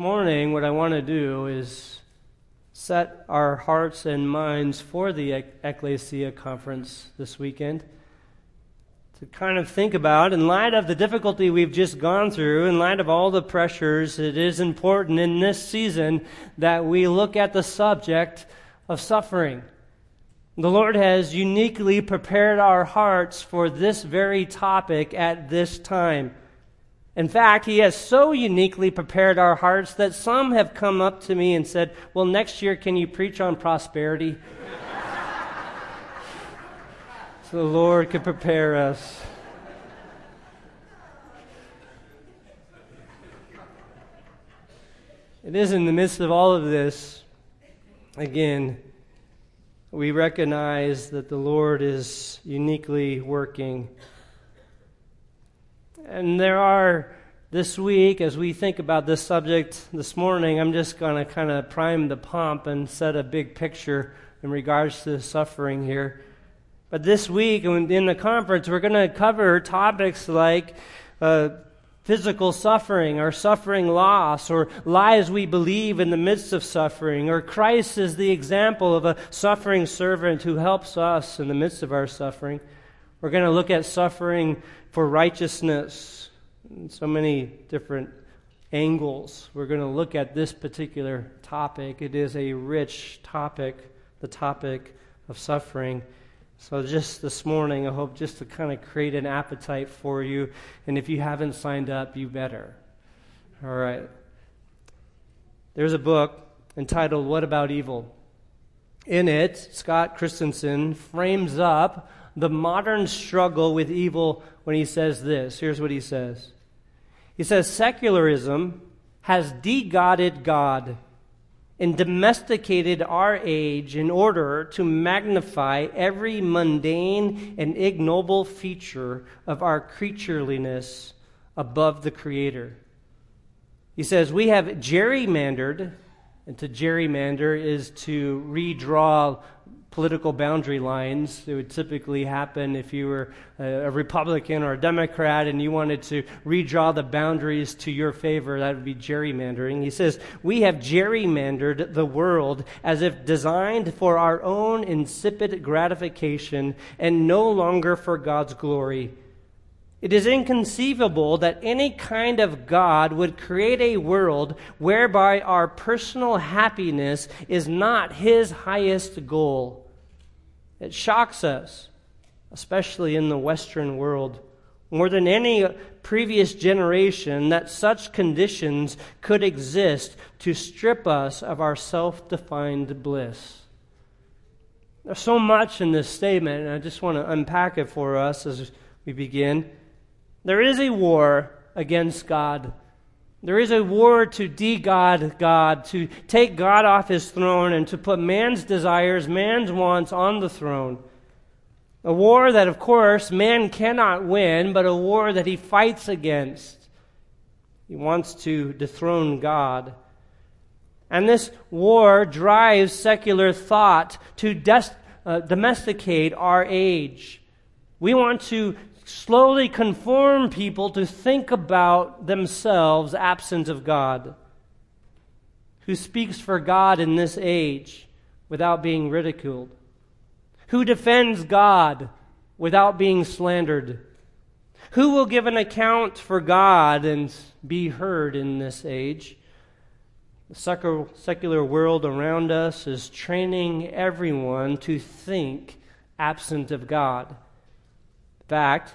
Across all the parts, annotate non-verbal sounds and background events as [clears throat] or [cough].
morning, what I want to do is set our hearts and minds for the Ecclesia conference this weekend. To kind of think about, in light of the difficulty we've just gone through, in light of all the pressures, it is important in this season that we look at the subject of suffering. The Lord has uniquely prepared our hearts for this very topic at this time. In fact, He has so uniquely prepared our hearts that some have come up to me and said, Well, next year, can you preach on prosperity? [laughs] so the Lord can prepare us. It is in the midst of all of this, again, we recognize that the Lord is uniquely working and there are, this week, as we think about this subject this morning, I'm just going to kind of prime the pump and set a big picture in regards to the suffering here. But this week, in the conference, we're going to cover topics like uh, physical suffering, or suffering loss, or lies we believe in the midst of suffering, or Christ is the example of a suffering servant who helps us in the midst of our suffering. We're going to look at suffering for righteousness. in So many different angles. We're going to look at this particular topic. It is a rich topic, the topic of suffering. So, just this morning, I hope just to kind of create an appetite for you. And if you haven't signed up, you better. All right. There's a book entitled What About Evil? In it, Scott Christensen frames up the modern struggle with evil when he says this. Here's what he says He says, Secularism has de-godded God and domesticated our age in order to magnify every mundane and ignoble feature of our creatureliness above the Creator. He says, We have gerrymandered, and to gerrymander is to redraw political boundary lines. It would typically happen if you were a Republican or a Democrat and you wanted to redraw the boundaries to your favor. That would be gerrymandering. He says, We have gerrymandered the world as if designed for our own insipid gratification and no longer for God's glory. It is inconceivable that any kind of God would create a world whereby our personal happiness is not his highest goal. It shocks us, especially in the Western world, more than any previous generation, that such conditions could exist to strip us of our self defined bliss. There's so much in this statement, and I just want to unpack it for us as we begin. There is a war against God. There is a war to de God God, to take God off his throne and to put man's desires, man's wants on the throne. A war that, of course, man cannot win, but a war that he fights against. He wants to dethrone God. And this war drives secular thought to des- uh, domesticate our age. We want to slowly conform people to think about themselves absent of God. Who speaks for God in this age without being ridiculed? Who defends God without being slandered? Who will give an account for God and be heard in this age? The secular world around us is training everyone to think absent of God In fact,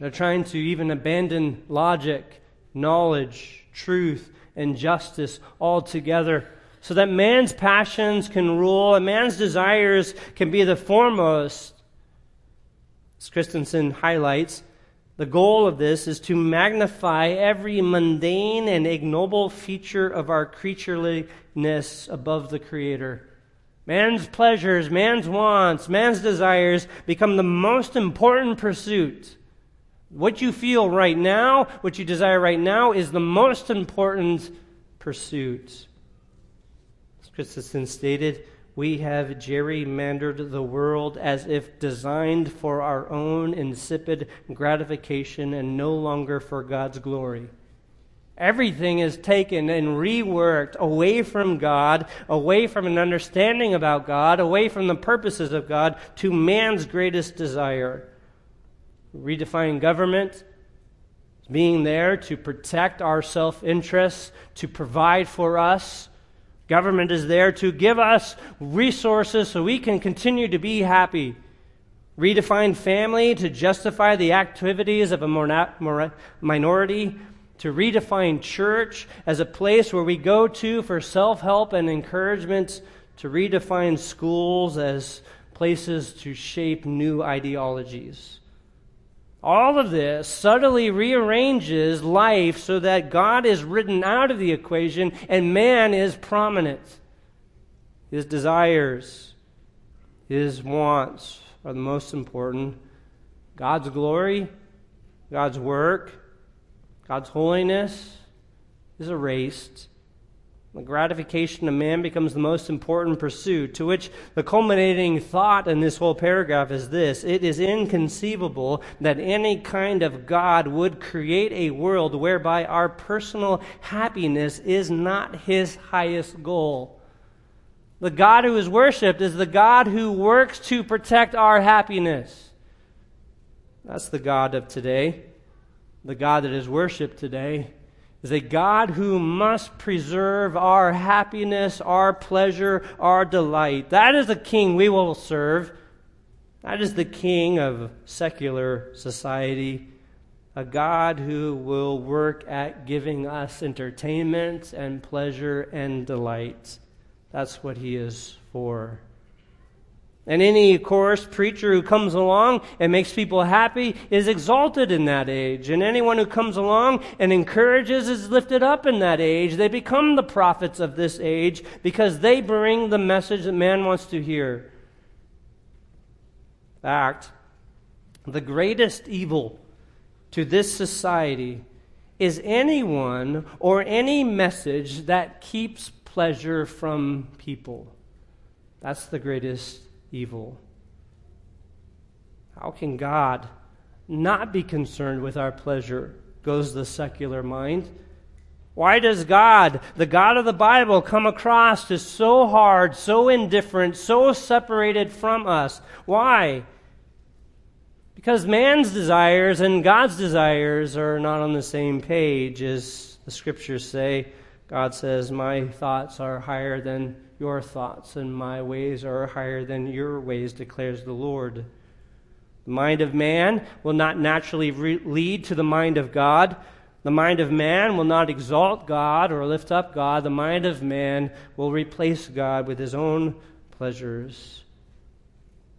they're trying to even abandon logic, knowledge, truth, and justice altogether so that man's passions can rule and man's desires can be the foremost. As Christensen highlights, the goal of this is to magnify every mundane and ignoble feature of our creatureliness above the Creator. Man's pleasures, man's wants, man's desires become the most important pursuit. What you feel right now, what you desire right now, is the most important pursuit. As Christensen stated, we have gerrymandered the world as if designed for our own insipid gratification and no longer for God's glory. Everything is taken and reworked away from God, away from an understanding about God, away from the purposes of God, to man's greatest desire. Redefine government, being there to protect our self interests, to provide for us. Government is there to give us resources so we can continue to be happy. Redefine family to justify the activities of a minority to redefine church as a place where we go to for self help and encouragement, to redefine schools as places to shape new ideologies. All of this subtly rearranges life so that God is written out of the equation and man is prominent. His desires, his wants are the most important. God's glory, God's work, God's holiness is erased. The gratification of man becomes the most important pursuit, to which the culminating thought in this whole paragraph is this It is inconceivable that any kind of God would create a world whereby our personal happiness is not his highest goal. The God who is worshiped is the God who works to protect our happiness. That's the God of today the God that is worshiped today, is a God who must preserve our happiness, our pleasure, our delight. That is the King we will serve. That is the King of secular society, a God who will work at giving us entertainment and pleasure and delight. That's what He is for. And any, course, preacher who comes along and makes people happy is exalted in that age. And anyone who comes along and encourages is lifted up in that age. They become the prophets of this age because they bring the message that man wants to hear. Fact, the greatest evil to this society is anyone or any message that keeps pleasure from people. That's the greatest evil. How can God not be concerned with our pleasure? Goes the secular mind. Why does God, the God of the Bible, come across as so hard, so indifferent, so separated from us? Why? Because man's desires and God's desires are not on the same page, as the scriptures say. God says, My thoughts are higher than your thoughts, and my ways are higher than your ways, declares the Lord. The mind of man will not naturally re- lead to the mind of God. The mind of man will not exalt God or lift up God. The mind of man will replace God with his own pleasures.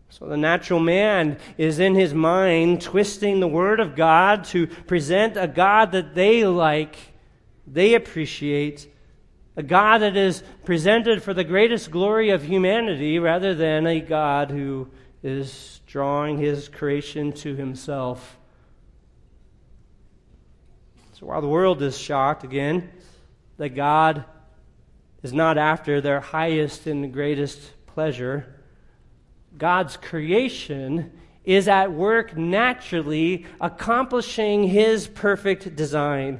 So the natural man is in his mind twisting the word of God to present a God that they like, they appreciate, a God that is presented for the greatest glory of humanity rather than a God who is drawing his creation to himself. So while the world is shocked again that God is not after their highest and greatest pleasure, God's creation is at work naturally accomplishing his perfect design.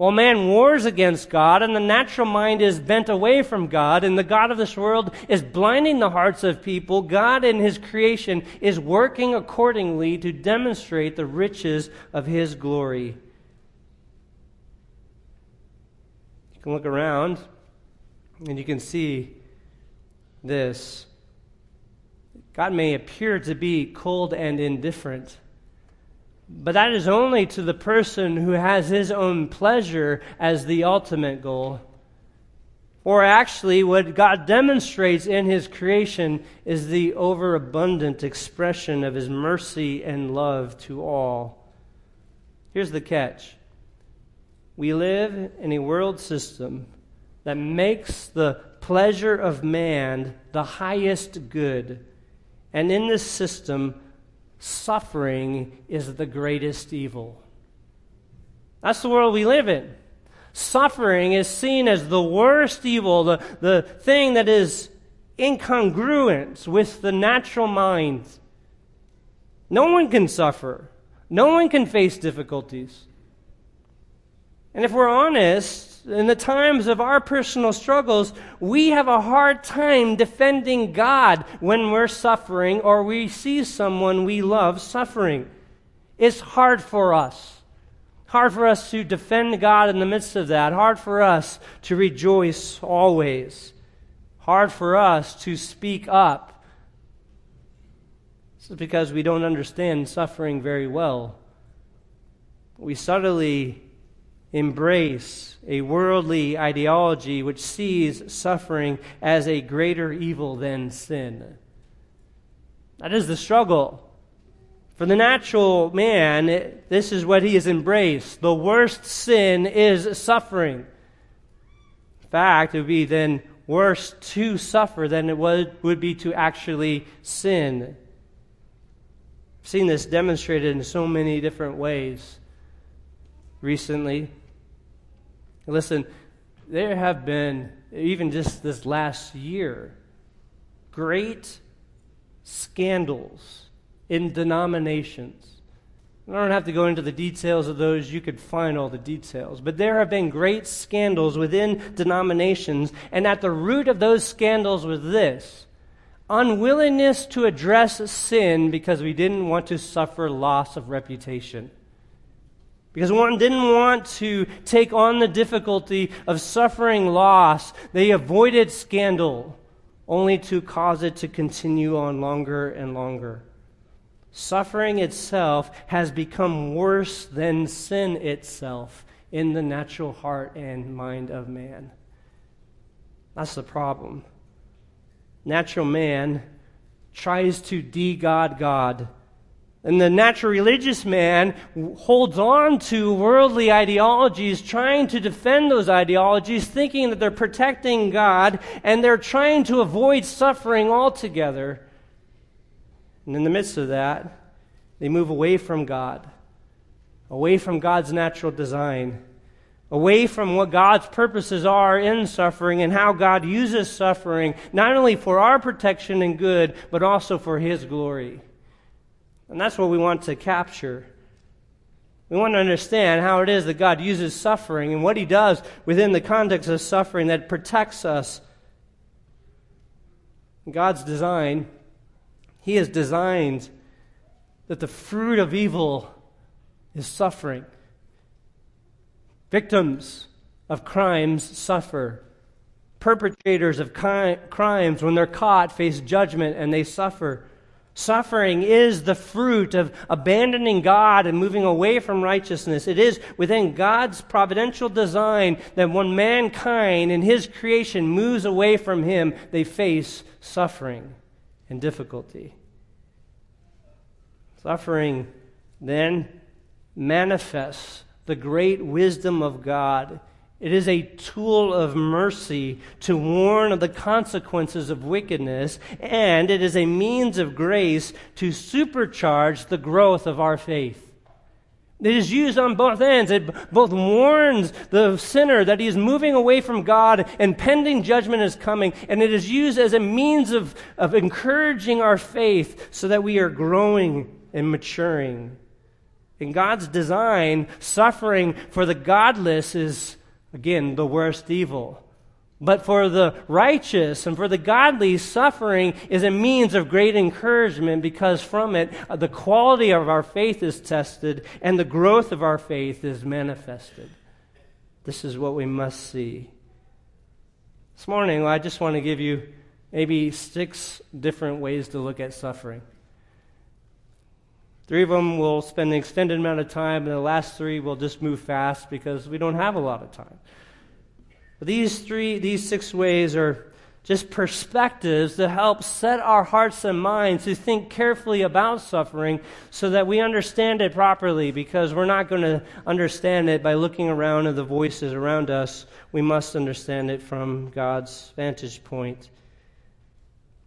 While man wars against God and the natural mind is bent away from God and the God of this world is blinding the hearts of people, God in his creation is working accordingly to demonstrate the riches of his glory. You can look around and you can see this. God may appear to be cold and indifferent. But that is only to the person who has his own pleasure as the ultimate goal. Or actually, what God demonstrates in his creation is the overabundant expression of his mercy and love to all. Here's the catch we live in a world system that makes the pleasure of man the highest good. And in this system, suffering is the greatest evil. That's the world we live in. Suffering is seen as the worst evil, the, the thing that is incongruent with the natural mind. No one can suffer. No one can face difficulties. And if we're honest, in the times of our personal struggles, we have a hard time defending God when we're suffering or we see someone we love suffering. It's hard for us. Hard for us to defend God in the midst of that. Hard for us to rejoice always. Hard for us to speak up. This is because we don't understand suffering very well. We subtly embrace a worldly ideology which sees suffering as a greater evil than sin. That is the struggle. For the natural man, this is what he has embraced. The worst sin is suffering. In fact, it would be then worse to suffer than it would, would be to actually sin. I've seen this demonstrated in so many different ways recently. Listen, there have been, even just this last year, great scandals in denominations. I don't have to go into the details of those, you could find all the details. But there have been great scandals within denominations, and at the root of those scandals was this unwillingness to address sin because we didn't want to suffer loss of reputation. Because one didn't want to take on the difficulty of suffering loss, they avoided scandal, only to cause it to continue on longer and longer. Suffering itself has become worse than sin itself in the natural heart and mind of man. That's the problem. Natural man tries to de God God. And the natural religious man holds on to worldly ideologies, trying to defend those ideologies, thinking that they're protecting God, and they're trying to avoid suffering altogether. And in the midst of that, they move away from God, away from God's natural design, away from what God's purposes are in suffering and how God uses suffering, not only for our protection and good, but also for His glory. And that's what we want to capture. We want to understand how it is that God uses suffering and what He does within the context of suffering that protects us. God's design he has designed that the fruit of evil is suffering. Victims of crimes suffer. Perpetrators of crimes, when they're caught, face judgment and they suffer. Suffering is the fruit of abandoning God and moving away from righteousness. It is within God's providential design that when mankind in his creation moves away from him, they face suffering and difficulty. Suffering then manifests the great wisdom of God. It is a tool of mercy to warn of the consequences of wickedness, and it is a means of grace to supercharge the growth of our faith. It is used on both ends. It both warns the sinner that he is moving away from God and pending judgment is coming. And it is used as a means of, of encouraging our faith so that we are growing and maturing. In God's design, suffering for the godless is, again, the worst evil. But for the righteous and for the godly, suffering is a means of great encouragement because from it, uh, the quality of our faith is tested and the growth of our faith is manifested. This is what we must see. This morning, I just want to give you maybe six different ways to look at suffering. Three of them will spend an extended amount of time, and the last three will just move fast because we don't have a lot of time. But these three, these six ways are just perspectives to help set our hearts and minds to think carefully about suffering so that we understand it properly because we're not going to understand it by looking around at the voices around us. We must understand it from God's vantage point.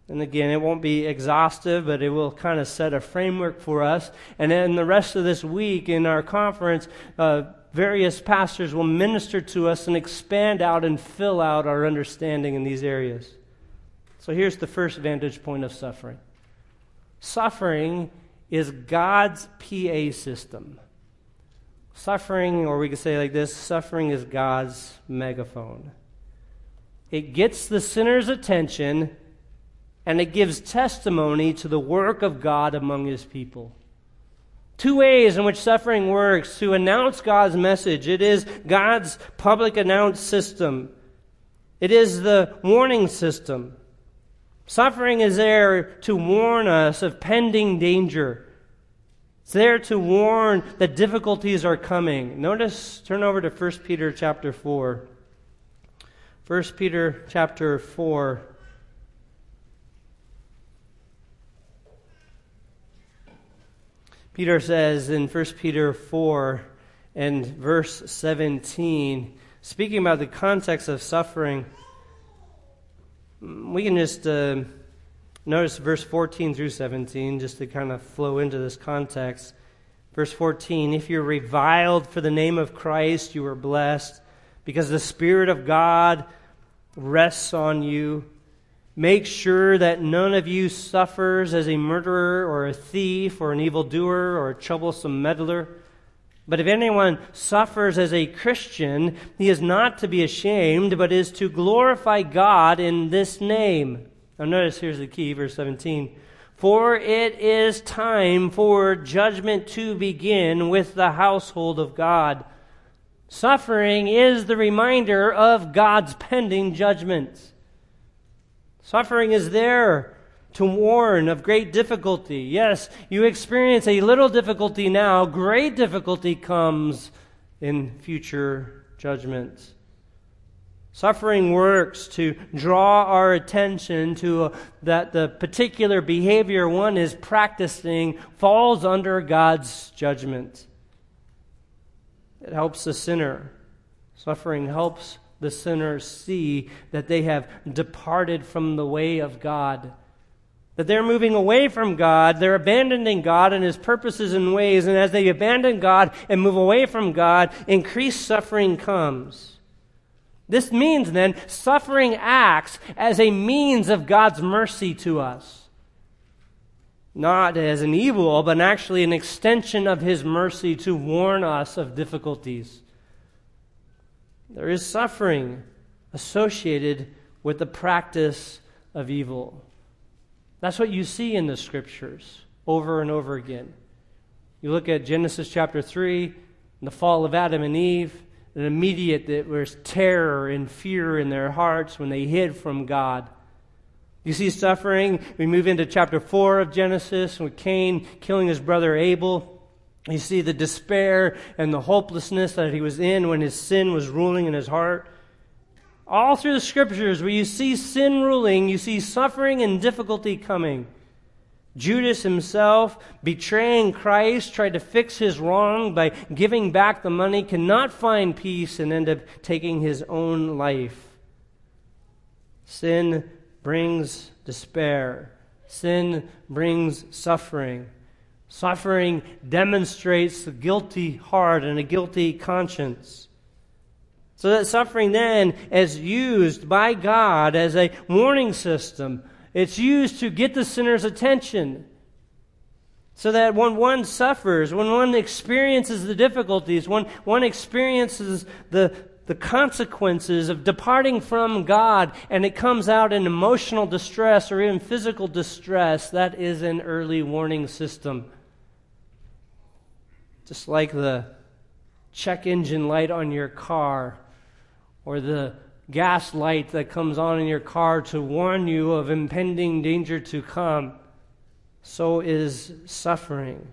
And again, it won't be exhaustive, but it will kind of set a framework for us. And then the rest of this week in our conference, uh, various pastors will minister to us and expand out and fill out our understanding in these areas. So here's the first vantage point of suffering suffering is God's PA system. Suffering, or we could say like this suffering is God's megaphone. It gets the sinner's attention and it gives testimony to the work of God among his people. Two ways in which suffering works to announce God's message it is God's public announce system, it is the warning system. Suffering is there to warn us of pending danger. It's there to warn that difficulties are coming. Notice, turn over to 1 Peter chapter 4. 1 Peter chapter 4. Peter says in 1 Peter 4 and verse 17, speaking about the context of suffering, we can just uh, notice verse 14 through 17 just to kind of flow into this context. Verse 14 If you're reviled for the name of Christ, you are blessed because the Spirit of God rests on you. Make sure that none of you suffers as a murderer or a thief or an evildoer or a troublesome meddler. But if anyone suffers as a Christian, he is not to be ashamed, but is to glorify God in this name. Now, notice here's the key, verse 17. For it is time for judgment to begin with the household of God. Suffering is the reminder of God's pending judgment. Suffering is there to warn of great difficulty. Yes, you experience a little difficulty now, great difficulty comes in future judgment. Suffering works to draw our attention to uh, that the particular behavior one is practicing falls under God's judgment. It helps the sinner. Suffering helps the sinner see that they have departed from the way of God that they're moving away from God, they're abandoning God and His purposes and ways, and as they abandon God and move away from God, increased suffering comes. This means then, suffering acts as a means of God's mercy to us. Not as an evil, but actually an extension of His mercy to warn us of difficulties. There is suffering associated with the practice of evil. That's what you see in the scriptures over and over again. You look at Genesis chapter 3, the fall of Adam and Eve, an immediate there was terror and fear in their hearts when they hid from God. You see suffering. We move into chapter 4 of Genesis with Cain killing his brother Abel. You see the despair and the hopelessness that he was in when his sin was ruling in his heart. All through the scriptures, where you see sin ruling, you see suffering and difficulty coming. Judas himself, betraying Christ, tried to fix his wrong by giving back the money, cannot find peace and end up taking his own life. Sin brings despair. Sin brings suffering. Suffering demonstrates the guilty heart and a guilty conscience. So that suffering then is used by God as a warning system. It's used to get the sinner's attention. So that when one suffers, when one experiences the difficulties, when one experiences the, the consequences of departing from God and it comes out in emotional distress or even physical distress, that is an early warning system. Just like the check engine light on your car or the gas light that comes on in your car to warn you of impending danger to come, so is suffering.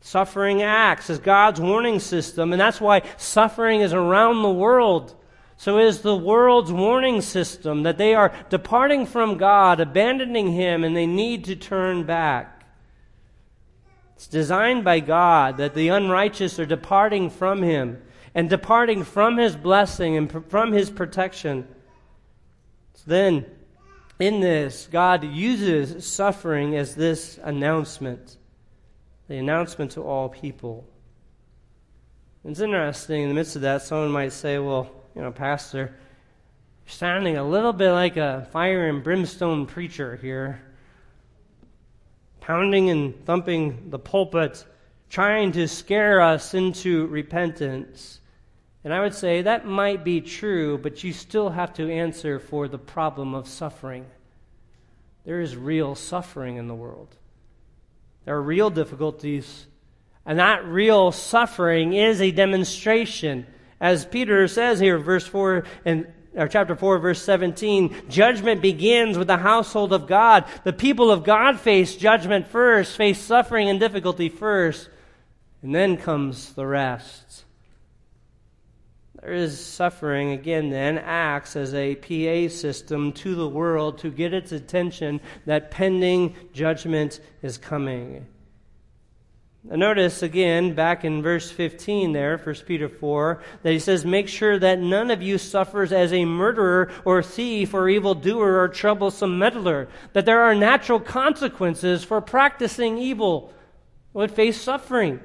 Suffering acts as God's warning system, and that's why suffering is around the world. So is the world's warning system that they are departing from God, abandoning Him, and they need to turn back. It's designed by God that the unrighteous are departing from Him and departing from his blessing and from his protection. So then, in this, God uses suffering as this announcement, the announcement to all people. It's interesting, in the midst of that, someone might say, well, you know, Pastor, you're sounding a little bit like a fire and brimstone preacher here, pounding and thumping the pulpit trying to scare us into repentance. And I would say that might be true, but you still have to answer for the problem of suffering. There is real suffering in the world. There are real difficulties, and that real suffering is a demonstration. As Peter says here, verse 4 and or chapter 4 verse 17 judgment begins with the household of god the people of god face judgment first face suffering and difficulty first and then comes the rest there is suffering, again, then acts as a PA system to the world to get its attention that pending judgment is coming. Notice again, back in verse 15 there, 1 Peter 4, that he says, Make sure that none of you suffers as a murderer or thief or evildoer or troublesome meddler, that there are natural consequences for practicing evil. Would face suffering.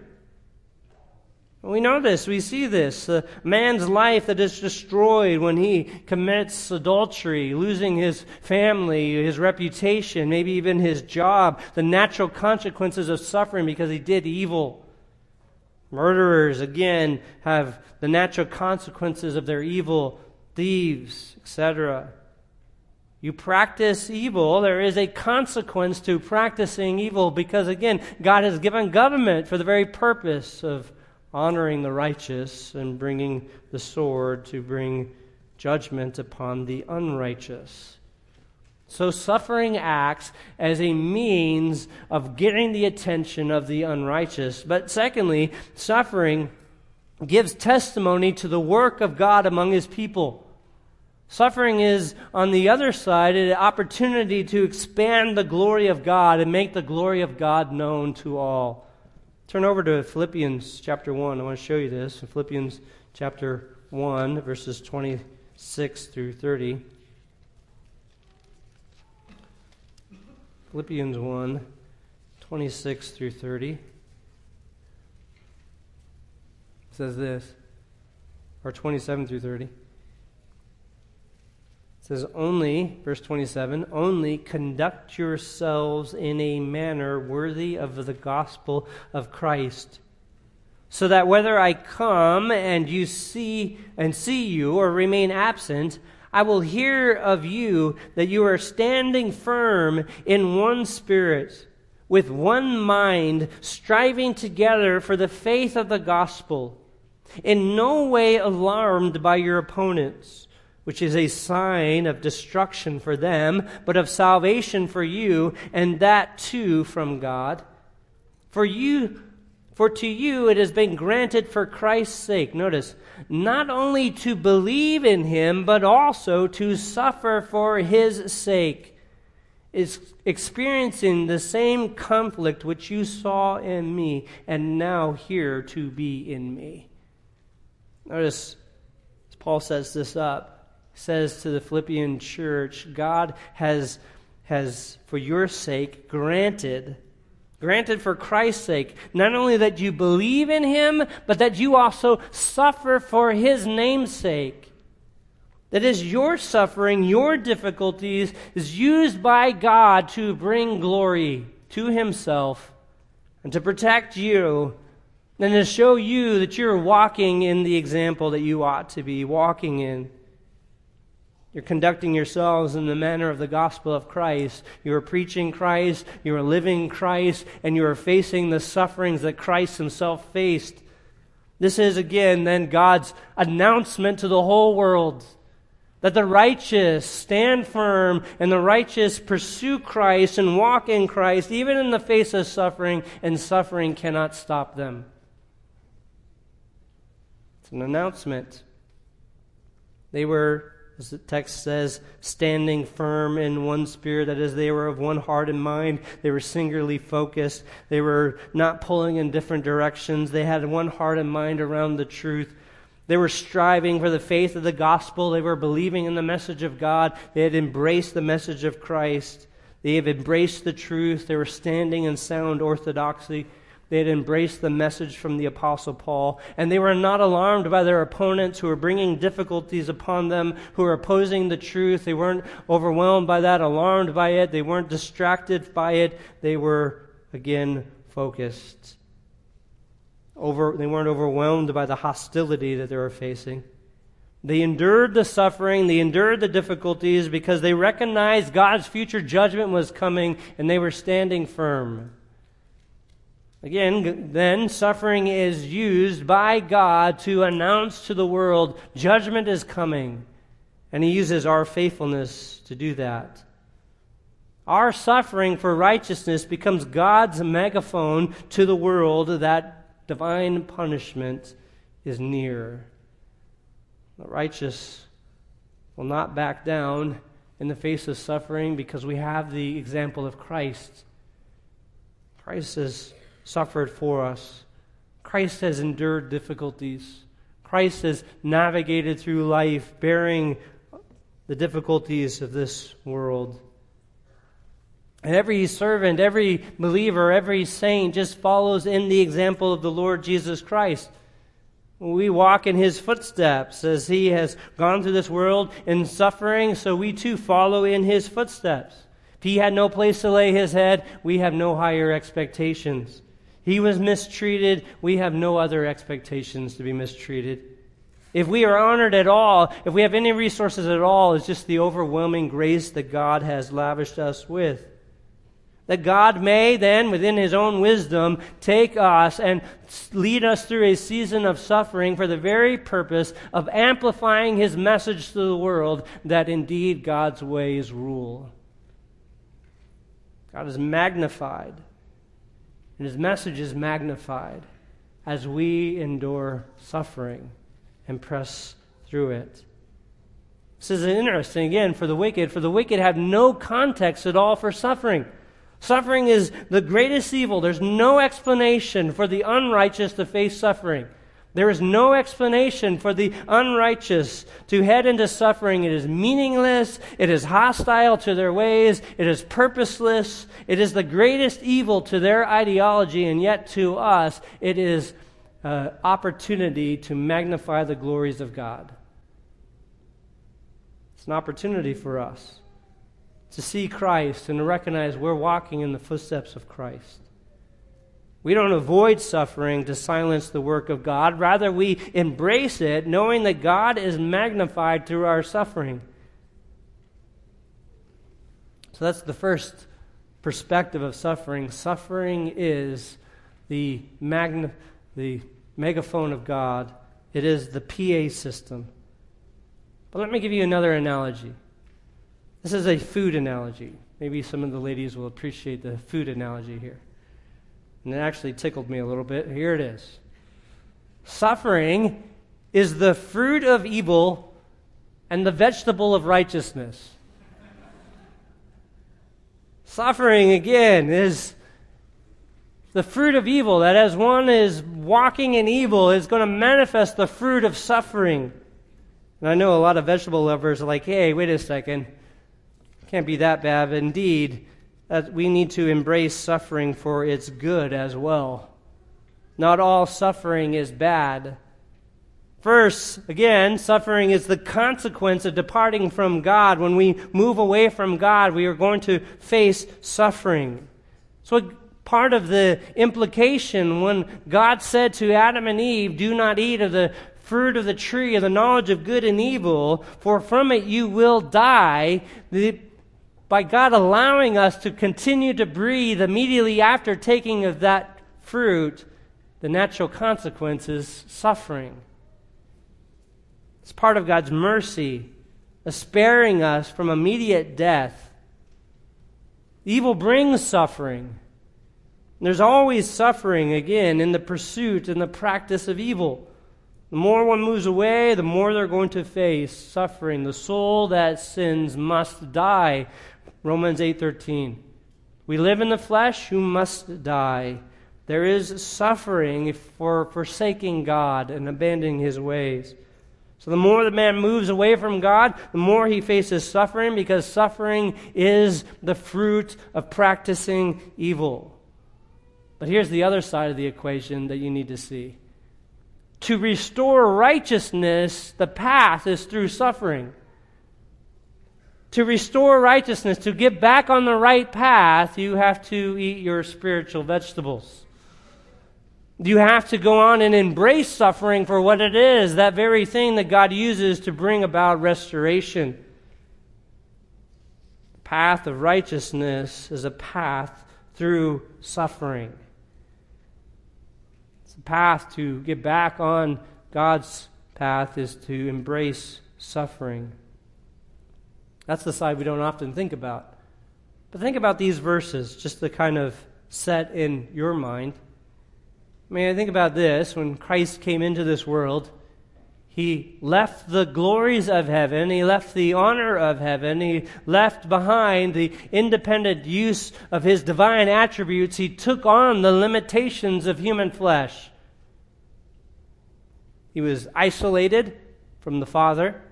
We know this, we see this. A man's life that is destroyed when he commits adultery, losing his family, his reputation, maybe even his job, the natural consequences of suffering because he did evil. Murderers, again, have the natural consequences of their evil, thieves, etc. You practice evil, there is a consequence to practicing evil because, again, God has given government for the very purpose of honoring the righteous and bringing the sword to bring judgment upon the unrighteous. So, suffering acts as a means of getting the attention of the unrighteous. But secondly, suffering gives testimony to the work of God among his people. Suffering is, on the other side, an opportunity to expand the glory of God and make the glory of God known to all. Turn over to Philippians chapter 1. I want to show you this. Philippians chapter 1, verses 26 through 30. Philippians 1, 26 through 30. It says this, or 27 through 30 says, Only, verse 27, only conduct yourselves in a manner worthy of the gospel of Christ. So that whether I come and you see and see you or remain absent, I will hear of you that you are standing firm in one spirit, with one mind, striving together for the faith of the gospel, in no way alarmed by your opponents which is a sign of destruction for them, but of salvation for you, and that too from God. For you, for to you it has been granted for Christ's sake, notice, not only to believe in him, but also to suffer for his sake, is experiencing the same conflict which you saw in me, and now here to be in me. Notice, as Paul sets this up says to the Philippian church, God has, has for your sake, granted, granted for Christ's sake, not only that you believe in him, but that you also suffer for his name's sake. That is, your suffering, your difficulties is used by God to bring glory to himself and to protect you and to show you that you're walking in the example that you ought to be walking in. You're conducting yourselves in the manner of the gospel of Christ. You are preaching Christ, you are living Christ, and you are facing the sufferings that Christ himself faced. This is, again, then God's announcement to the whole world that the righteous stand firm and the righteous pursue Christ and walk in Christ, even in the face of suffering, and suffering cannot stop them. It's an announcement. They were as the text says, standing firm in one spirit. That is, they were of one heart and mind. They were singularly focused. They were not pulling in different directions. They had one heart and mind around the truth. They were striving for the faith of the gospel. They were believing in the message of God. They had embraced the message of Christ. They have embraced the truth. They were standing in sound orthodoxy. They had embraced the message from the Apostle Paul, and they were not alarmed by their opponents who were bringing difficulties upon them, who were opposing the truth. They weren't overwhelmed by that, alarmed by it. They weren't distracted by it. They were, again, focused. over, they weren't overwhelmed by the hostility that they were facing. They endured the suffering, they endured the difficulties because they recognized God's future judgment was coming and they were standing firm. Again, then suffering is used by God to announce to the world judgment is coming. And He uses our faithfulness to do that. Our suffering for righteousness becomes God's megaphone to the world that divine punishment is near. The righteous will not back down in the face of suffering because we have the example of Christ. Christ has suffered for us, Christ has endured difficulties. Christ has navigated through life bearing the difficulties of this world. And every servant, every believer, every saint just follows in the example of the Lord Jesus Christ. We walk in his footsteps as he has gone through this world in suffering, so we too follow in his footsteps. If he had no place to lay his head, we have no higher expectations. He was mistreated, we have no other expectations to be mistreated. If we are honored at all, if we have any resources at all, it's just the overwhelming grace that God has lavished us with that God may then, within His own wisdom, take us and lead us through a season of suffering for the very purpose of amplifying His message to the world that indeed God's ways rule. God is magnified, and His message is magnified as we endure suffering and press through it. This is interesting, again, for the wicked. For the wicked have no context at all for suffering. Suffering is the greatest evil. There's no explanation for the unrighteous to face suffering. There is no explanation for the unrighteous to head into suffering. It is meaningless. It is hostile to their ways. It is purposeless. It is the greatest evil to their ideology, and yet to us, it is an opportunity to magnify the glories of God. It's an opportunity for us to see Christ and to recognize we're walking in the footsteps of Christ. We don't avoid suffering to silence the work of God. Rather, we embrace it, knowing that God is magnified through our suffering. So that's the first perspective of suffering. Suffering is the, magna- the megaphone of God, it is the PA system. But let me give you another analogy. This is a food analogy. Maybe some of the ladies will appreciate the food analogy here. And it actually tickled me a little bit. Here it is Suffering is the fruit of evil and the vegetable of righteousness. Suffering, again, is the fruit of evil, that as one is walking in evil, is going to manifest the fruit of suffering. And I know a lot of vegetable lovers are like, hey, wait a second. Can't be that bad. Indeed, that we need to embrace suffering for its good as well. Not all suffering is bad. First, again, suffering is the consequence of departing from God. When we move away from God, we are going to face suffering. So, part of the implication when God said to Adam and Eve, Do not eat of the fruit of the tree of the knowledge of good and evil, for from it you will die. The by God allowing us to continue to breathe immediately after taking of that fruit, the natural consequence is suffering. It's part of God's mercy, sparing us from immediate death. Evil brings suffering. There's always suffering, again, in the pursuit and the practice of evil. The more one moves away, the more they're going to face suffering. The soul that sins must die. Romans 8:13. We live in the flesh who must die. There is suffering for forsaking God and abandoning his ways. So the more the man moves away from God, the more he faces suffering because suffering is the fruit of practicing evil. But here's the other side of the equation that you need to see. To restore righteousness, the path is through suffering to restore righteousness, to get back on the right path, you have to eat your spiritual vegetables. You have to go on and embrace suffering for what it is, that very thing that God uses to bring about restoration. The path of righteousness is a path through suffering. It's a path to get back on God's path is to embrace suffering. That's the side we don't often think about. But think about these verses, just to kind of set in your mind. I mean, I think about this. When Christ came into this world, he left the glories of heaven, he left the honor of heaven, he left behind the independent use of his divine attributes. He took on the limitations of human flesh. He was isolated from the Father.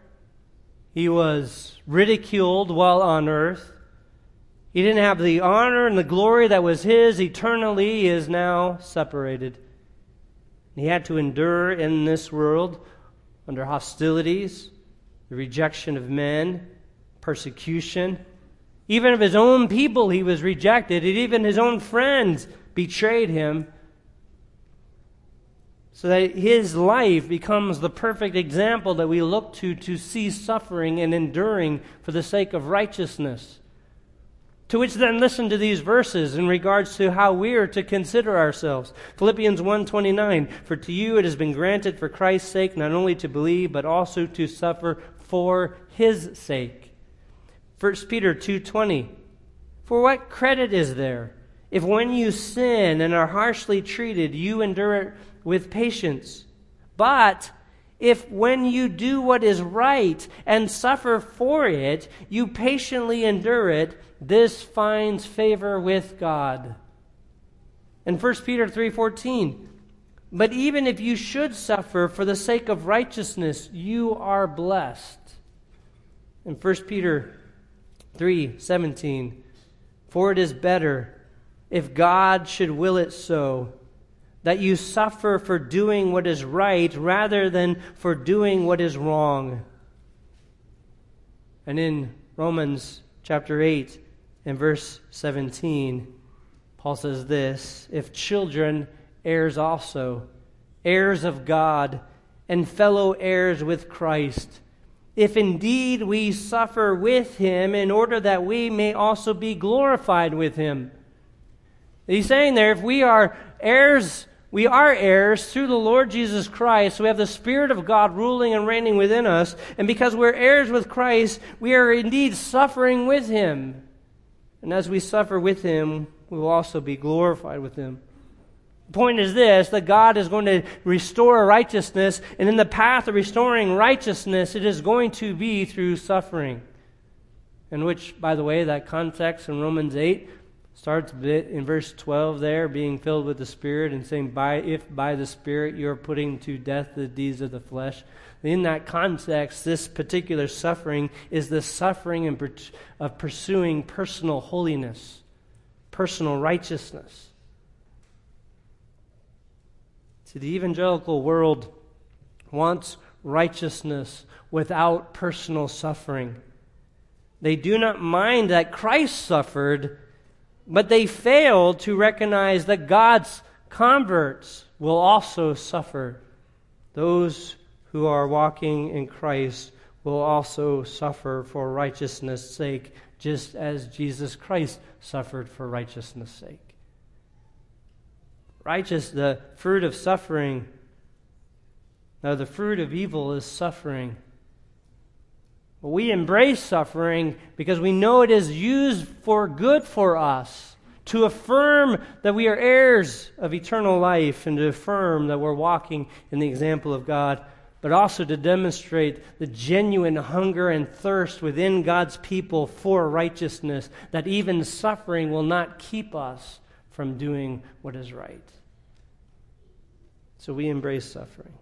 He was ridiculed while on earth. He didn't have the honor and the glory that was his eternally. He is now separated. He had to endure in this world under hostilities, the rejection of men, persecution. Even of his own people, he was rejected, and even his own friends betrayed him so that his life becomes the perfect example that we look to to see suffering and enduring for the sake of righteousness. To which then listen to these verses in regards to how we are to consider ourselves. Philippians 1:29 For to you it has been granted for Christ's sake not only to believe but also to suffer for his sake. 1 Peter 2:20 For what credit is there if when you sin and are harshly treated you endure it with patience. But if when you do what is right and suffer for it, you patiently endure it, this finds favor with God. In 1 Peter 3:14, but even if you should suffer for the sake of righteousness, you are blessed. In 1 Peter 3:17, for it is better if God should will it so that you suffer for doing what is right rather than for doing what is wrong. And in Romans chapter 8 and verse 17, Paul says this If children, heirs also, heirs of God, and fellow heirs with Christ, if indeed we suffer with him in order that we may also be glorified with him. He's saying there, if we are heirs we are heirs through the Lord Jesus Christ. We have the Spirit of God ruling and reigning within us. And because we're heirs with Christ, we are indeed suffering with Him. And as we suffer with Him, we will also be glorified with Him. The point is this that God is going to restore righteousness, and in the path of restoring righteousness, it is going to be through suffering. In which, by the way, that context in Romans 8 starts in verse 12 there, being filled with the Spirit and saying, by, If by the Spirit you're putting to death the deeds of the flesh. In that context, this particular suffering is the suffering of pursuing personal holiness, personal righteousness. See, the evangelical world wants righteousness without personal suffering. They do not mind that Christ suffered but they fail to recognize that God's converts will also suffer. Those who are walking in Christ will also suffer for righteousness' sake, just as Jesus Christ suffered for righteousness' sake. Righteous, the fruit of suffering. Now, the fruit of evil is suffering. We embrace suffering because we know it is used for good for us, to affirm that we are heirs of eternal life and to affirm that we're walking in the example of God, but also to demonstrate the genuine hunger and thirst within God's people for righteousness, that even suffering will not keep us from doing what is right. So we embrace suffering.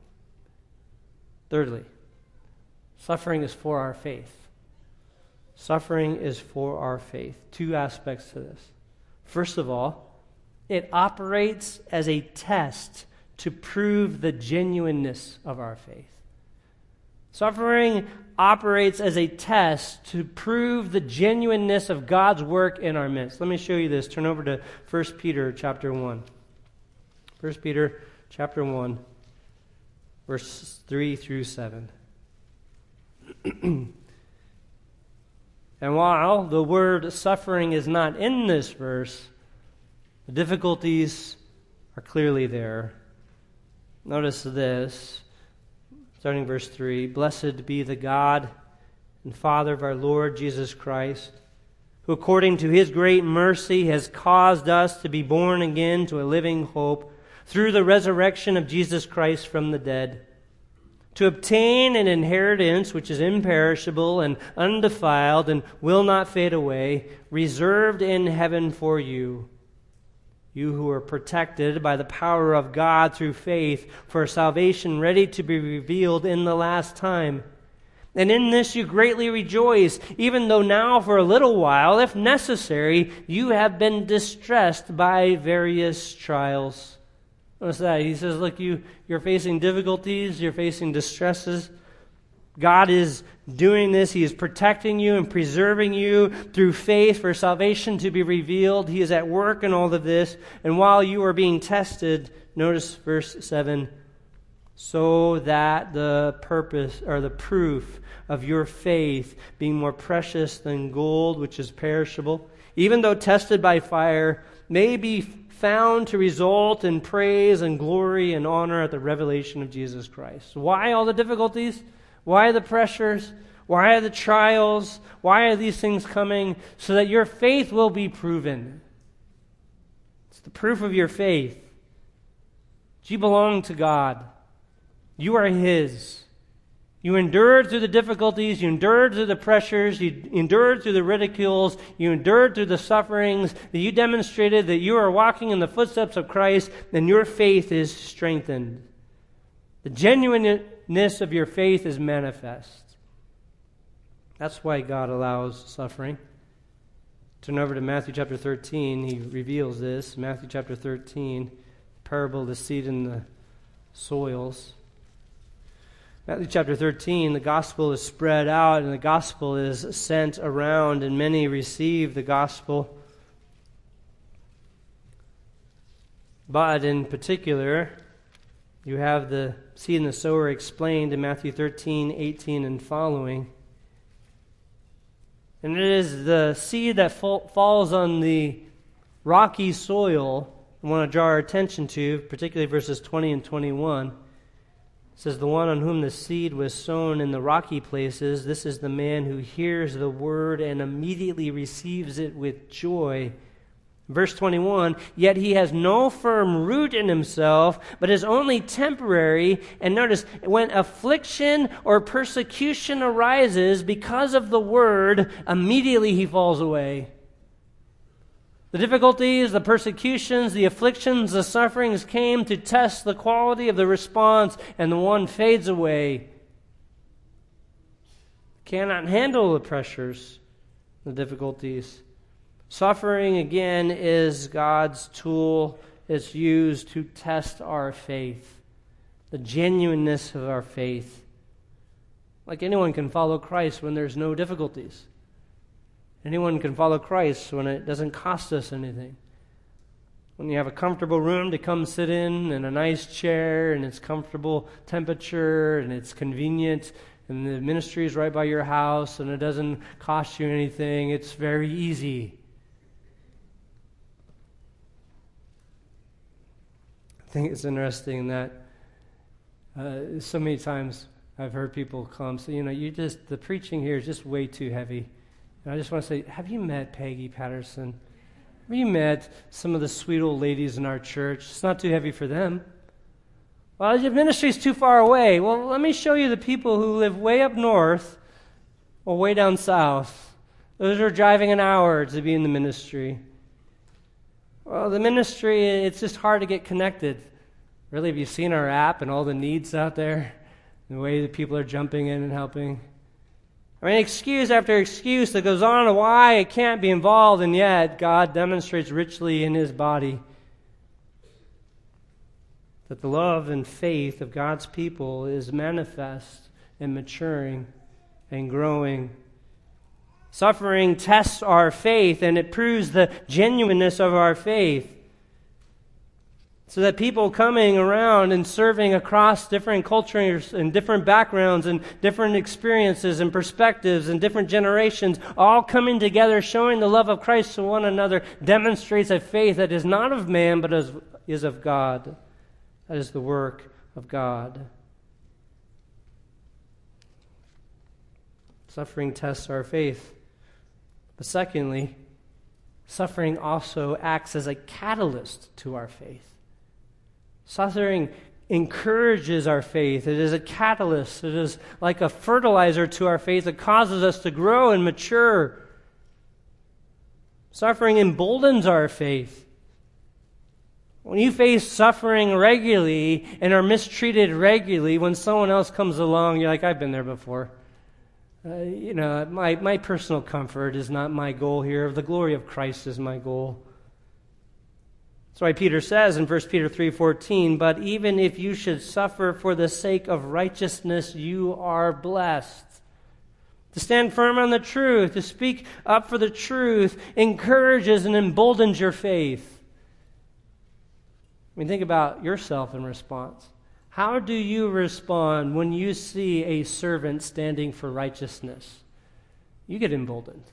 Thirdly, Suffering is for our faith. Suffering is for our faith. Two aspects to this. First of all, it operates as a test to prove the genuineness of our faith. Suffering operates as a test to prove the genuineness of God's work in our midst. Let me show you this. Turn over to 1 Peter chapter 1. 1 Peter chapter 1, verses 3 through 7. [clears throat] and while the word suffering is not in this verse, the difficulties are clearly there. Notice this, starting verse 3 Blessed be the God and Father of our Lord Jesus Christ, who according to his great mercy has caused us to be born again to a living hope through the resurrection of Jesus Christ from the dead, to obtain an inheritance which is imperishable and undefiled and will not fade away, reserved in heaven for you. You who are protected by the power of God through faith for salvation ready to be revealed in the last time. And in this you greatly rejoice, even though now for a little while, if necessary, you have been distressed by various trials What's that? He says, Look, you, you're facing difficulties, you're facing distresses. God is doing this. He is protecting you and preserving you through faith for salvation to be revealed. He is at work in all of this. And while you are being tested, notice verse 7 so that the purpose or the proof of your faith, being more precious than gold, which is perishable, even though tested by fire, may be found to result in praise and glory and honor at the revelation of Jesus Christ. Why all the difficulties? Why the pressures? Why are the trials? Why are these things coming? So that your faith will be proven. It's the proof of your faith. You belong to God, you are His. You endured through the difficulties, you endured through the pressures, you endured through the ridicules, you endured through the sufferings, that you demonstrated that you are walking in the footsteps of Christ, and your faith is strengthened. The genuineness of your faith is manifest. That's why God allows suffering. Turn over to Matthew chapter 13. He reveals this. Matthew chapter 13, parable of the seed in the soils. Matthew chapter 13, the gospel is spread out and the gospel is sent around, and many receive the gospel. But in particular, you have the seed and the sower explained in Matthew 13, 18, and following. And it is the seed that falls on the rocky soil I want to draw our attention to, particularly verses 20 and 21. Says, The one on whom the seed was sown in the rocky places, this is the man who hears the word and immediately receives it with joy. Verse 21 Yet he has no firm root in himself, but is only temporary. And notice, when affliction or persecution arises because of the word, immediately he falls away. The difficulties, the persecutions, the afflictions, the sufferings came to test the quality of the response, and the one fades away. Cannot handle the pressures, the difficulties. Suffering, again, is God's tool. It's used to test our faith, the genuineness of our faith. Like anyone can follow Christ when there's no difficulties. Anyone can follow Christ when it doesn't cost us anything. When you have a comfortable room to come sit in and a nice chair and it's comfortable temperature and it's convenient and the ministry is right by your house and it doesn't cost you anything, it's very easy. I think it's interesting that uh, so many times I've heard people come say, you know, you just, the preaching here is just way too heavy. And I just want to say, have you met Peggy Patterson? Have you met some of the sweet old ladies in our church? It's not too heavy for them. Well, your ministry's too far away. Well, let me show you the people who live way up north or way down south. Those are driving an hour to be in the ministry. Well, the ministry, it's just hard to get connected. Really, have you seen our app and all the needs out there? The way that people are jumping in and helping? I mean, excuse after excuse that goes on why it can't be involved, and yet God demonstrates richly in His body that the love and faith of God's people is manifest and maturing and growing. Suffering tests our faith and it proves the genuineness of our faith. So that people coming around and serving across different cultures and different backgrounds and different experiences and perspectives and different generations, all coming together, showing the love of Christ to one another, demonstrates a faith that is not of man but is of God. That is the work of God. Suffering tests our faith. But secondly, suffering also acts as a catalyst to our faith. Suffering encourages our faith. It is a catalyst. It is like a fertilizer to our faith that causes us to grow and mature. Suffering emboldens our faith. When you face suffering regularly and are mistreated regularly, when someone else comes along, you're like, I've been there before. Uh, you know, my, my personal comfort is not my goal here. The glory of Christ is my goal. That's why Peter says in 1 Peter 3:14, "But even if you should suffer for the sake of righteousness, you are blessed." To stand firm on the truth, to speak up for the truth, encourages and emboldens your faith. I mean, think about yourself in response. How do you respond when you see a servant standing for righteousness? You get emboldened.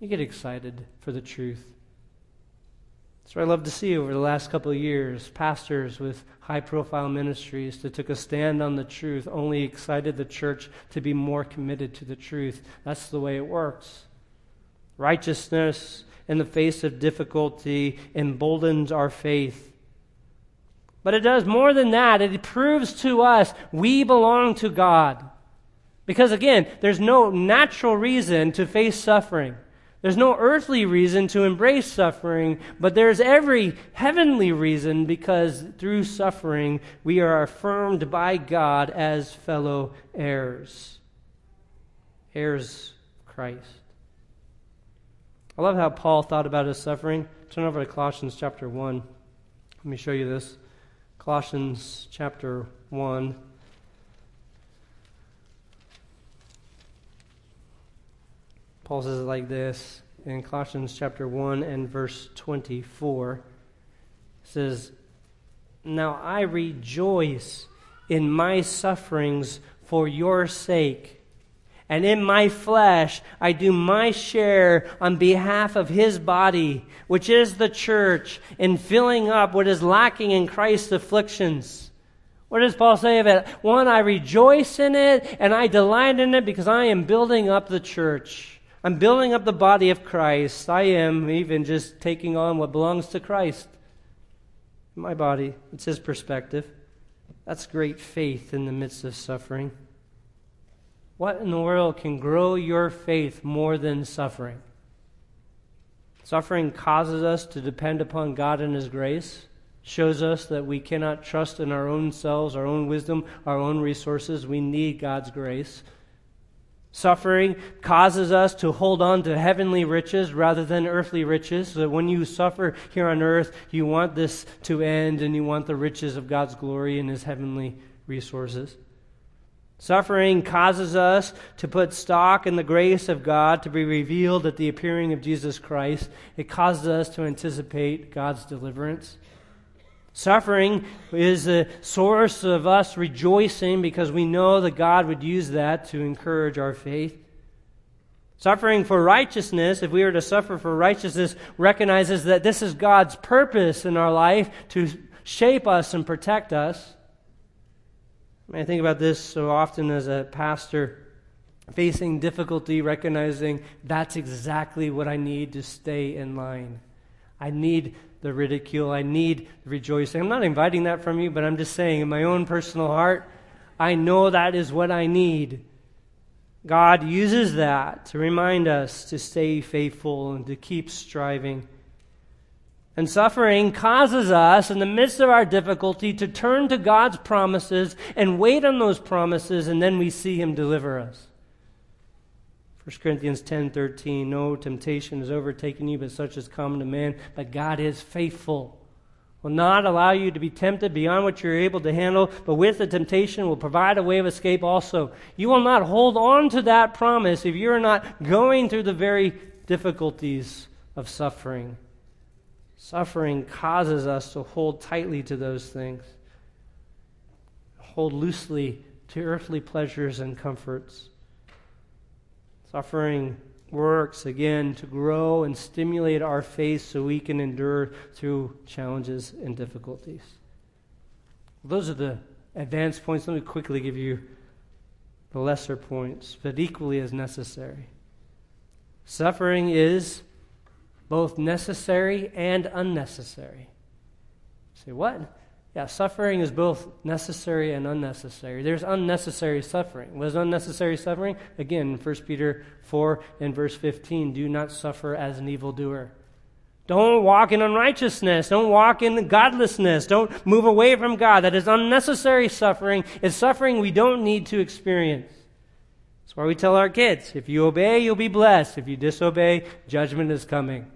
You get excited for the truth. That's what I love to see over the last couple of years. Pastors with high profile ministries that took a stand on the truth only excited the church to be more committed to the truth. That's the way it works. Righteousness in the face of difficulty emboldens our faith. But it does more than that. It proves to us we belong to God. Because again, there's no natural reason to face suffering. There's no earthly reason to embrace suffering, but there's every heavenly reason because through suffering we are affirmed by God as fellow heirs. Heirs Christ. I love how Paul thought about his suffering. Turn over to Colossians chapter 1. Let me show you this. Colossians chapter 1. Paul says it like this in Colossians chapter 1 and verse 24. It says, Now I rejoice in my sufferings for your sake. And in my flesh, I do my share on behalf of his body, which is the church, in filling up what is lacking in Christ's afflictions. What does Paul say of it? One, I rejoice in it and I delight in it because I am building up the church. I'm building up the body of Christ. I am even just taking on what belongs to Christ. My body, it's his perspective. That's great faith in the midst of suffering. What in the world can grow your faith more than suffering? Suffering causes us to depend upon God and His grace, shows us that we cannot trust in our own selves, our own wisdom, our own resources. We need God's grace. Suffering causes us to hold on to heavenly riches rather than earthly riches. So that when you suffer here on earth, you want this to end and you want the riches of God's glory and His heavenly resources. Suffering causes us to put stock in the grace of God to be revealed at the appearing of Jesus Christ. It causes us to anticipate God's deliverance. Suffering is the source of us rejoicing because we know that God would use that to encourage our faith. Suffering for righteousness, if we were to suffer for righteousness, recognizes that this is God's purpose in our life to shape us and protect us. I, mean, I think about this so often as a pastor facing difficulty, recognizing that's exactly what I need to stay in line. I need the ridicule. I need the rejoicing. I'm not inviting that from you, but I'm just saying in my own personal heart, I know that is what I need. God uses that to remind us to stay faithful and to keep striving. And suffering causes us, in the midst of our difficulty, to turn to God's promises and wait on those promises, and then we see Him deliver us. 1 Corinthians 10:13 No temptation has overtaken you but such as common to man but God is faithful. Will not allow you to be tempted beyond what you're able to handle but with the temptation will provide a way of escape also. You will not hold on to that promise if you're not going through the very difficulties of suffering. Suffering causes us to hold tightly to those things, hold loosely to earthly pleasures and comforts. Suffering works again to grow and stimulate our faith so we can endure through challenges and difficulties. Those are the advanced points. Let me quickly give you the lesser points, but equally as necessary. Suffering is both necessary and unnecessary. say, what? Yeah, suffering is both necessary and unnecessary. There's unnecessary suffering. What is unnecessary suffering? Again, 1 Peter 4 and verse 15 do not suffer as an evildoer. Don't walk in unrighteousness. Don't walk in godlessness. Don't move away from God. That is unnecessary suffering. It's suffering we don't need to experience. That's why we tell our kids if you obey, you'll be blessed. If you disobey, judgment is coming.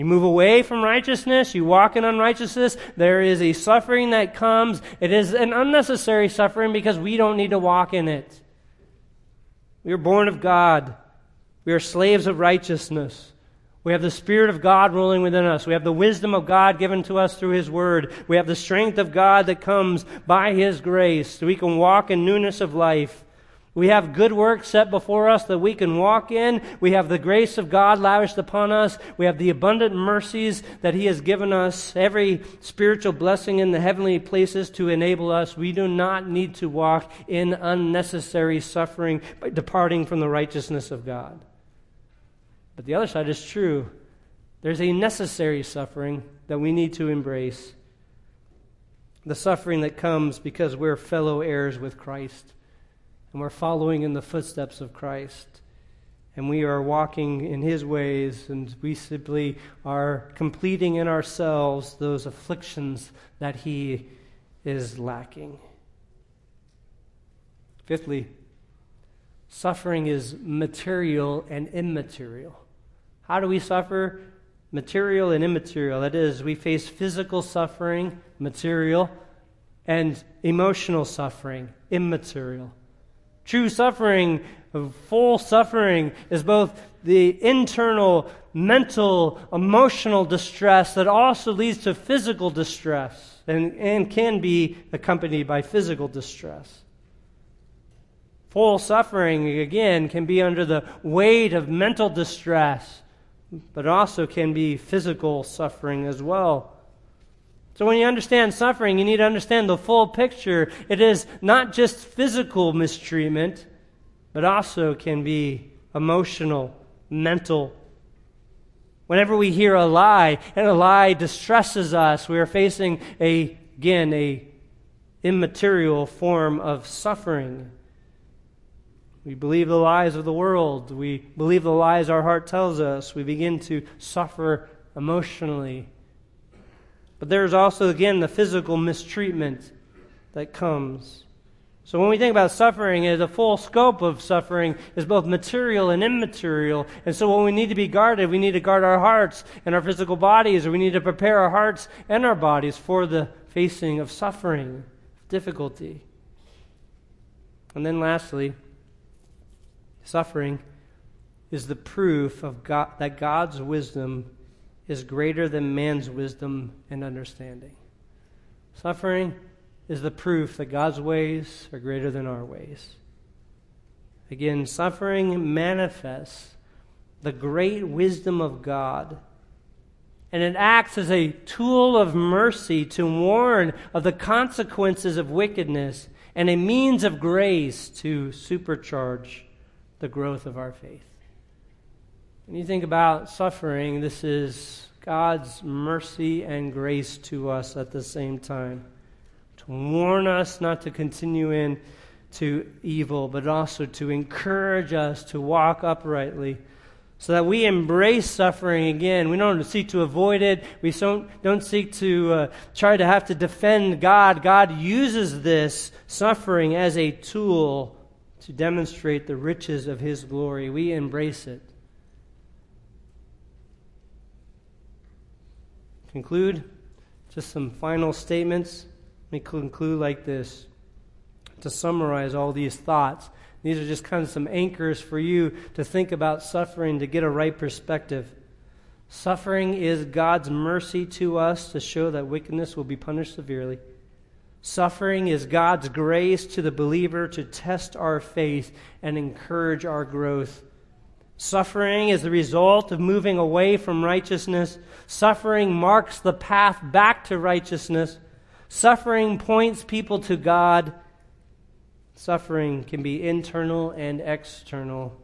You move away from righteousness, you walk in unrighteousness, there is a suffering that comes. It is an unnecessary suffering because we don't need to walk in it. We are born of God, we are slaves of righteousness. We have the Spirit of God ruling within us. We have the wisdom of God given to us through His Word. We have the strength of God that comes by His grace. So we can walk in newness of life. We have good work set before us that we can walk in. We have the grace of God lavished upon us. We have the abundant mercies that He has given us, every spiritual blessing in the heavenly places to enable us. We do not need to walk in unnecessary suffering by departing from the righteousness of God. But the other side is true. There's a necessary suffering that we need to embrace. The suffering that comes because we're fellow heirs with Christ and we're following in the footsteps of Christ. And we are walking in his ways, and we simply are completing in ourselves those afflictions that he is lacking. Fifthly, suffering is material and immaterial. How do we suffer? Material and immaterial. That is, we face physical suffering, material, and emotional suffering, immaterial. True suffering, full suffering, is both the internal, mental, emotional distress that also leads to physical distress and, and can be accompanied by physical distress. Full suffering, again, can be under the weight of mental distress but also can be physical suffering as well. So, when you understand suffering, you need to understand the full picture. It is not just physical mistreatment, but also can be emotional, mental. Whenever we hear a lie, and a lie distresses us, we are facing a, again, a immaterial form of suffering. We believe the lies of the world. We believe the lies our heart tells us. We begin to suffer emotionally. But there's also, again, the physical mistreatment that comes. So when we think about suffering, the full scope of suffering is both material and immaterial. And so when we need to be guarded, we need to guard our hearts and our physical bodies, or we need to prepare our hearts and our bodies for the facing of suffering, difficulty. And then lastly, Suffering is the proof of God, that God's wisdom is greater than man's wisdom and understanding. Suffering is the proof that God's ways are greater than our ways. Again, suffering manifests the great wisdom of God. And it acts as a tool of mercy to warn of the consequences of wickedness and a means of grace to supercharge the growth of our faith. When you think about suffering, this is God's mercy and grace to us at the same time. To warn us not to continue in to evil, but also to encourage us to walk uprightly so that we embrace suffering again. We don't seek to avoid it. We don't, don't seek to uh, try to have to defend God. God uses this suffering as a tool to demonstrate the riches of His glory. We embrace it. Conclude just some final statements. Let me conclude like this to summarize all these thoughts. These are just kind of some anchors for you to think about suffering to get a right perspective. Suffering is God's mercy to us to show that wickedness will be punished severely. Suffering is God's grace to the believer to test our faith and encourage our growth. Suffering is the result of moving away from righteousness. Suffering marks the path back to righteousness. Suffering points people to God. Suffering can be internal and external.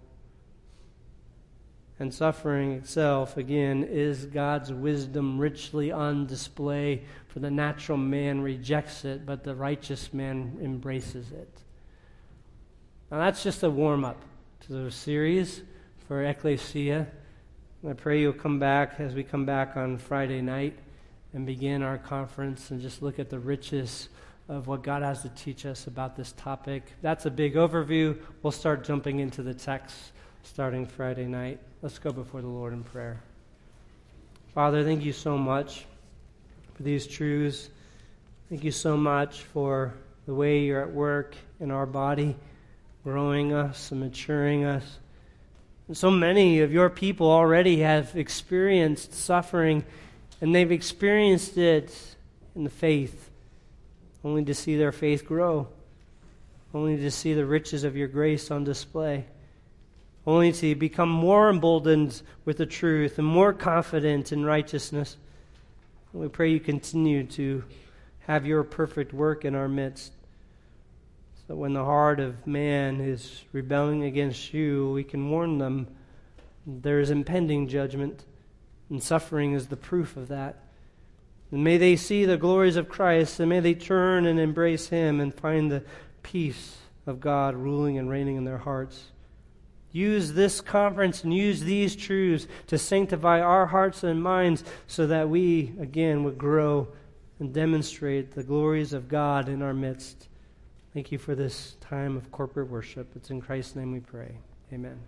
And suffering itself, again, is God's wisdom richly on display for the natural man rejects it, but the righteous man embraces it. Now, that's just a warm up to the series for Ecclesia. I pray you'll come back as we come back on Friday night and begin our conference and just look at the riches of what God has to teach us about this topic. That's a big overview. We'll start jumping into the text starting Friday night. Let's go before the Lord in prayer. Father, thank you so much for these truths. Thank you so much for the way you're at work in our body, growing us and maturing us. So many of your people already have experienced suffering, and they've experienced it in the faith, only to see their faith grow, only to see the riches of your grace on display, only to become more emboldened with the truth and more confident in righteousness. We pray you continue to have your perfect work in our midst. So when the heart of man is rebelling against you, we can warn them there is impending judgment, and suffering is the proof of that. And may they see the glories of Christ, and may they turn and embrace Him and find the peace of God ruling and reigning in their hearts. Use this conference and use these truths to sanctify our hearts and minds so that we, again, would grow and demonstrate the glories of God in our midst. Thank you for this time of corporate worship. It's in Christ's name we pray. Amen.